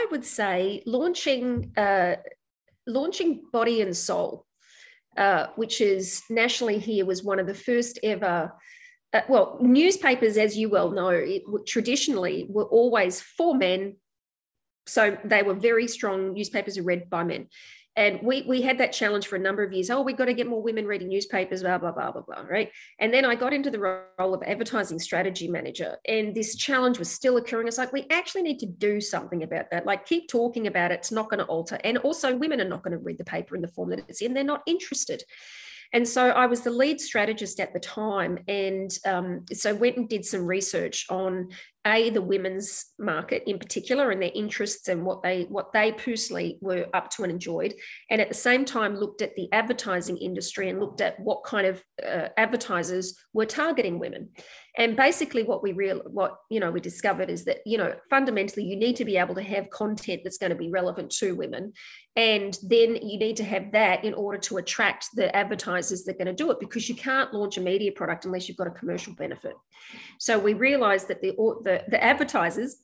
I would say launching uh, launching Body and Soul, uh, which is nationally here, was one of the first ever. Uh, well, newspapers, as you well know, it, traditionally were always for men, so they were very strong newspapers are read by men and we we had that challenge for a number of years. Oh, we've got to get more women reading newspapers, blah blah blah blah blah. Right, and then I got into the role of advertising strategy manager, and this challenge was still occurring. It's like we actually need to do something about that. Like keep talking about it; it's not going to alter. And also, women are not going to read the paper in the form that it's in. They're not interested. And so I was the lead strategist at the time. And um, so went and did some research on a the women's market in particular and their interests and what they what they personally were up to and enjoyed. And at the same time looked at the advertising industry and looked at what kind of uh, advertisers were targeting women. And basically what we real what you know we discovered is that you know fundamentally you need to be able to have content that's going to be relevant to women. And then you need to have that in order to attract the advertisers that are going to do it because you can't launch a media product unless you've got a commercial benefit. So we realized that the the, the advertisers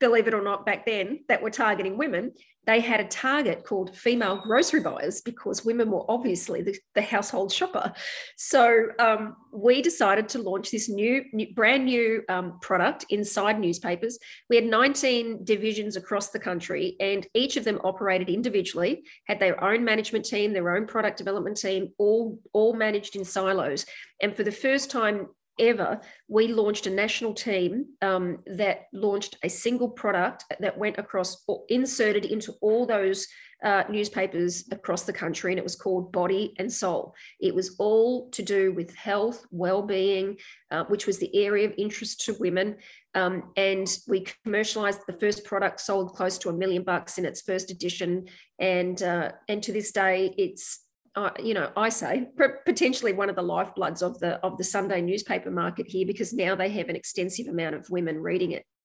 believe it or not, back then that were targeting women, they had a target called female grocery buyers because women were obviously the, the household shopper. So um, we decided to launch this new, new brand new um, product inside newspapers. We had 19 divisions across the country, and each of them operated individually, had their own management team, their own product development team, all all managed in silos. And for the first time ever, we launched a national team um, that launched a single product that went across, or inserted into all those uh, newspapers across the country, and it was called Body and Soul. It was all to do with health, well-being, uh, which was the area of interest to women. Um, and we commercialized the first product, sold close to a million bucks in its first edition, and uh, and to this day, it's you know, I say potentially one of the lifebloods of the of the Sunday newspaper market here because now they have an extensive amount of women reading it.